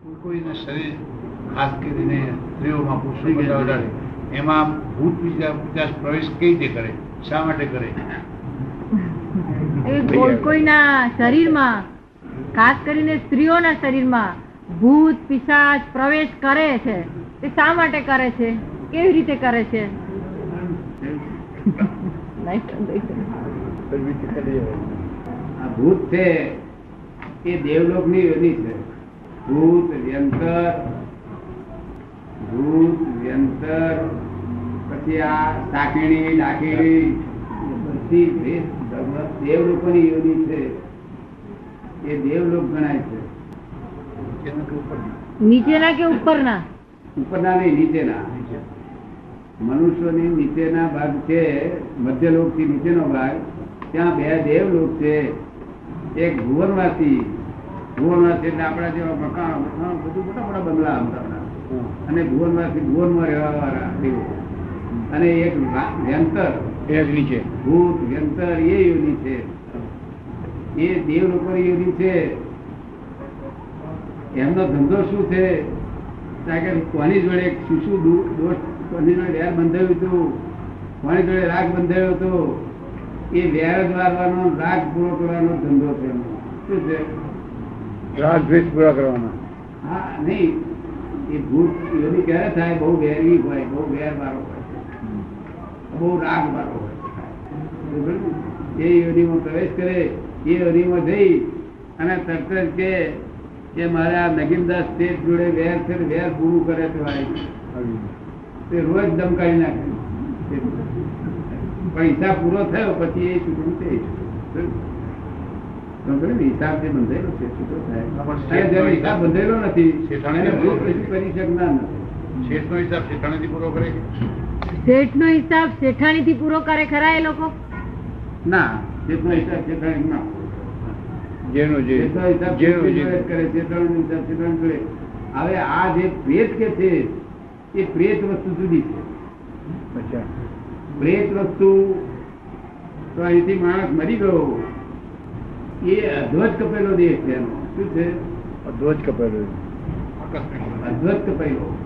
કોઈના શરીર ખાસ કરીને સ્ત્રીઓમાં પુરુષો કરતા વધારે. એમાં ભૂત વિચાર પ્રવેશ કઈ રીતે કરે? શા માટે કરે? કોઈના શરીરમાં ખાસ કરીને સ્ત્રીઓના શરીરમાં ભૂત પિશાચ પ્રવેશ કરે છે. તે શા માટે કરે છે? કેવી રીતે કરે છે? આ ભૂત છે એ દેવલોકની યોની છે. ભૂત વ્યંતર ભૂત વ્યંતર પછી આ ટાકીણી ડાકીણી બધી ભેદ- દેવલોકોની યોની છે. એ દેવલોક ગણાય છે. એના કે ઉપર નીચેના કે ઉપરના? ઉપરના નહીં નીચેના. મનુષ્યોની નીચેના ભાગ છે મધ્ય લોકથી નીચેનો ભાગ. ત્યાં બે દેવ લોક છે. એક ભુવનવાસી એટલે આપણા જેવા મકાન મકાન બધું મોટા મોટા બંગલા હતા અને ભુવનવાસી ભુવનમાં રહેવા વાળા અને એક વ્યંતર. નીચે. ભૂત વ્યંતર એ યોની છે. એ દેવ લોકો યોની છે. એમનો ધંધો શું છે? કે કોની જોડે શું શું દોષ કોની જોડે વેર બંધાયું હતું? કોની જોડે રાગ બંધાયો હતો? એ વેર જ રાગ પૂરો કરવાનો ધંધો છે એમનો. શું છે? રાગ દ્વેષ પૂરા કરવાના. હા નહીં. એ ભૂત યોની ક્યારે થાય બહુ વેરી હોય બહુ વેર વાળો હોય. બહુ રાગ વાળો હોય એ યોનીમાં પ્રવેશ કરે એ યોનીમાં જઈ અને તરત જ કે કે મારે આ નગીનદાસ શેઠ જોડે વેર છે વેર પૂરું કરે તો ભાઈ. તે રોજ દમ કાઢી નાખે. પણ હિસાબ પૂરો થયો પછી એ ચૂંટણી ને? હિસાબ જે બંધાયેલો છે છૂટો થાય. પણ અને શેઠનો જેનો હિસાબ બંધાયેલો નથી શેઠાણી એને ને ભૂલ કશું કરી શકનાર નથી. શેઠનો હિસાબ શેઠાણીથી પૂરો કરે શેઠ નો હિસાબ શેઠાણી થી પૂરો કરે ખરા એ લોકો? ના જેટલો હિસાબ શેઠાણી ના જેનો જે જેનો જે કરે શેઠાણીનો હિસાબ શેઠાણી જોડે. હવે આ જે પ્રેત કે છે એ પ્રેત વસ્તુ જુદી છે. અચ્છા. પ્રેત વસ્તુ તો અહીંથી માણસ મરી ગયો. એ અધ્વજ કપેલો દેહ છે એનો. શું છે? અધ્વજ કપેલો અધ્વજ કપેલો.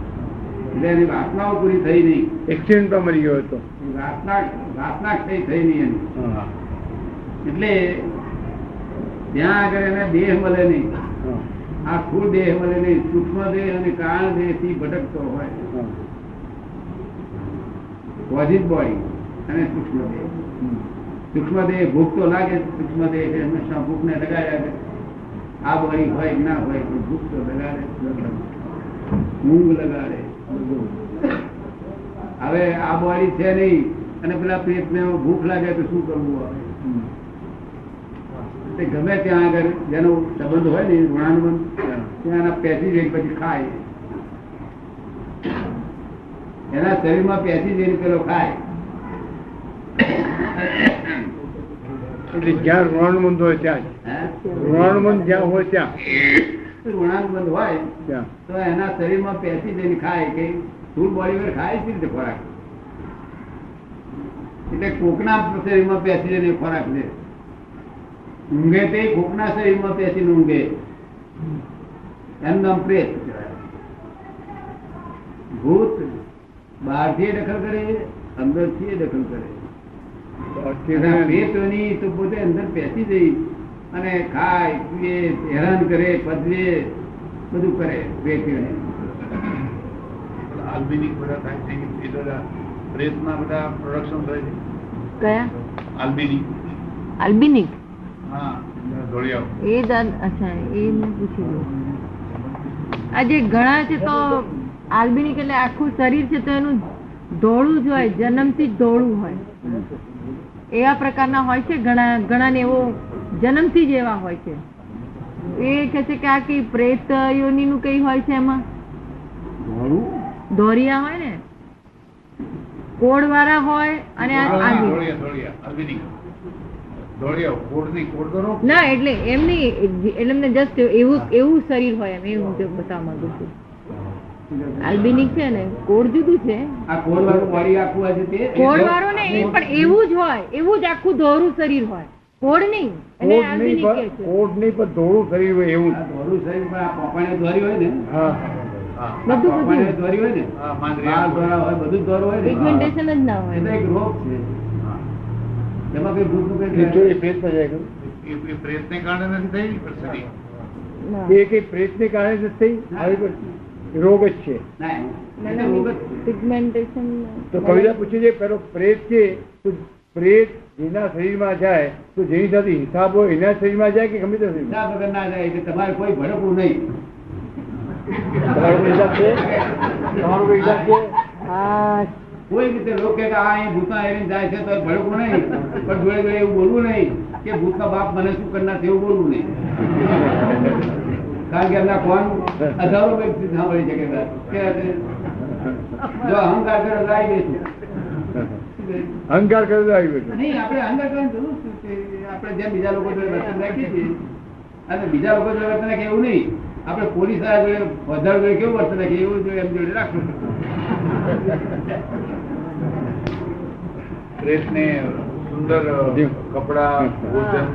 એટલે એની વાસનાઓ પૂરી થઈ નહીં. એક્સિડન્ટમાં મરી ગયો હતો. વાસના વાસના થઈ થઈ નહીં એની. એટલે ત્યાં આગળ એને દેહ મળે નહીં. આ સ્થૂળ દેહ મળે નહીં. સૂક્ષ્મ દેહ અને કારણ દેહથી ભટકતો હોય. પોઝિટ બોડી અને સૂક્ષ્મ દેહ. હમ. સૂક્ષ્મ દેહ ભૂખ તો લાગે સૂક્ષ્મ દેહ હંમેશા ભૂખ ને લગાડ્યા આ બોડી હોય ના હોય, પણ ભૂખ તો લગાડે ઊંઘ લગાડે હવે આ બોડી છે નહીં, અને પેલા પેટ ને ભૂખ લાગે તો શું કરવું આવે ગમે ત્યાં આગળ જેનો સંબંધ હોય ને, ઋણાનુબંધ. ત્યાં પેસી જઈને પછી ખાય એના શરીરમાં પેસી જઈને પેલો ખાય જ્યાં ઋણાનુબંધ હોય ત્યાં? ઋણાનુબંધ જ્યાં હોય ત્યાં. ઋણાનુબંધ હોય ત્યાં. તો એના શરીરમાં પેસી જઈને ખાય કે સ્થૂળ બોડી પર ખાય છે રીતે ખોરાક. એટલે કોકના શરીરમાં પેસી જઈને ખોરાક લે. ઊંઘે તે કોકના શરીરમાં પેસીને ઊંઘે. એમ નામ પ્રેત. ભૂત બહારથી દખલ કરે અંદરથી દખલ કરે આ તો પોતે અંદર પેસી જઈ અને ખાય પીએ હેરાન કરે પદવે બધું કરે પ્રેતીઓને આલ્બિનિક બધા થાય છે એ બધા પ્રેતના બધા પ્રોડક્શન થાય છે. કયા? આલ્બિનિક. આલ્બિનિક? હા એ દાદ- અચ્છા એ મેં પૂછી લઉં ઘણા છે તો આલ્બિનિક એટલે આખું શરીર છે તો એનું ધોળું જ હોય જન્મથી જ ધોળું હોય. એવા પ્રકારના હોય છે ઘણા ઘણાને એવો જન્મથી જ એવા હોય છે. એ કે છે કે આ કઈ પ્રેત યોનીનું કઈ હોય છે એમાં? ધોરિયા હોય ને? કોડ વાળા હોય અને નો. એટલે એમ નહીં એટલે એમને જસ્ટ એવું એવું શરીર હોય એમ એવું હું બતાવવા માંગુ છું. આલ્બિનિક છે ને કોડ જુદું છે. આ કોડ વાળું બોડી આખું આજે તે કોડ વાળું ને પણ એવું જ હોય એવું જ આખું ધોરું શરીર હોય. કોડ નહીં નહીં આલ્બિનિક પણ છે. કોટ નહીં પણ ધોરું શરીર હોય એવું. ધોરું શરીર પણ આ પોપાણે ધોરી હોય ને? હા. હા બધું બધું. ધોરી હોય ને? હા, માંદરી ધોરા હોય બધું ધોરું હોય ને? પિગમેન્ટેશન જ ના એ તો એક રોગ છે. એમાં કઈ એ એ જાય એ એ કારણે નથી થઈ પરિસ્થિતિ ના. એ કઈ પ્રેતને કારણે જ થઈ? આવી કોઈ? રોગ જ છે ના, ના, એ તો કવિતા પૂછ્યું છે પેલો પ્રેત છે તો પ્રેત જેના શરીરમાં જાય તો જેની સાથે હિસાબ હોય એના શરીરમાં જાય કે ગમે તે શરીરમાં? ના વગર ના જાય એટલે તમારે કોઈ ભડકવું નહીં. તમારો હિસાબ છે? તમારો હિસાબ છે? કોઈ રીતે લોકો કે આ અહીં ભૂતના એવી જાય છે તો ભડકવું નહીં. પણ જોડે જોડે એવું બોલવું નહીં કે ભૂતના બાપ મને શું કરનાર છે એવું બોલવું નહીં. કારણ કે એમના કોણ હજારો વ્યક્તિ સાંભળી શકે જો અહંકાર કરે તો આવી જઈશું. અહંકાર કરે તો આવી બેઠો નહીં આપણે અહંકાર કરવાની જરૂર શું છે? આપણે જેમ બીજા લોકો જોડે વર્તન રાખીએ છીએ અને બીજા લોકો જોડે વર્તન રાખીએ એવું નહીં. આપણે પોલીસવાળા જોડે વધારે જોડે કેવું વર્તન રાખીએ? એવું જોઈએ એમ જોડે રાખવું. પ્રેસને સુંદર કપડા ભોજન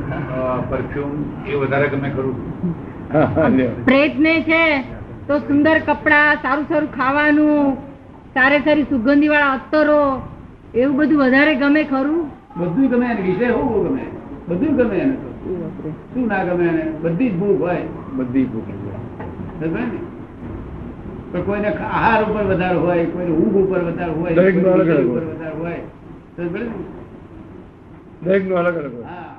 પરફ્યુમ એ વધારે ગમે ખરું. પ્રેતને છે તો સુંદર કપડા સારું સારું ખાવાનું સારી સારી સુગંધી વાળા અત્તરો એવું બધું વધારે ગમે ખરું? બધું ગમે એને વિષય હોવું ગમે. બધું ગમે એને શું ના ગમે એને? બધી જ ભૂખ હોય. બધી ભૂખ સમજ્યો ને? પણ કોઈને આહાર ઉપર વધારે હોય કોઈને ઊંઘ ઉપર વધારે હોય અલગ અલગ ઉપર હોય. વધારે હોય. સમજ્યો ને? દરેક નો અલગ અલગ હોય. હા.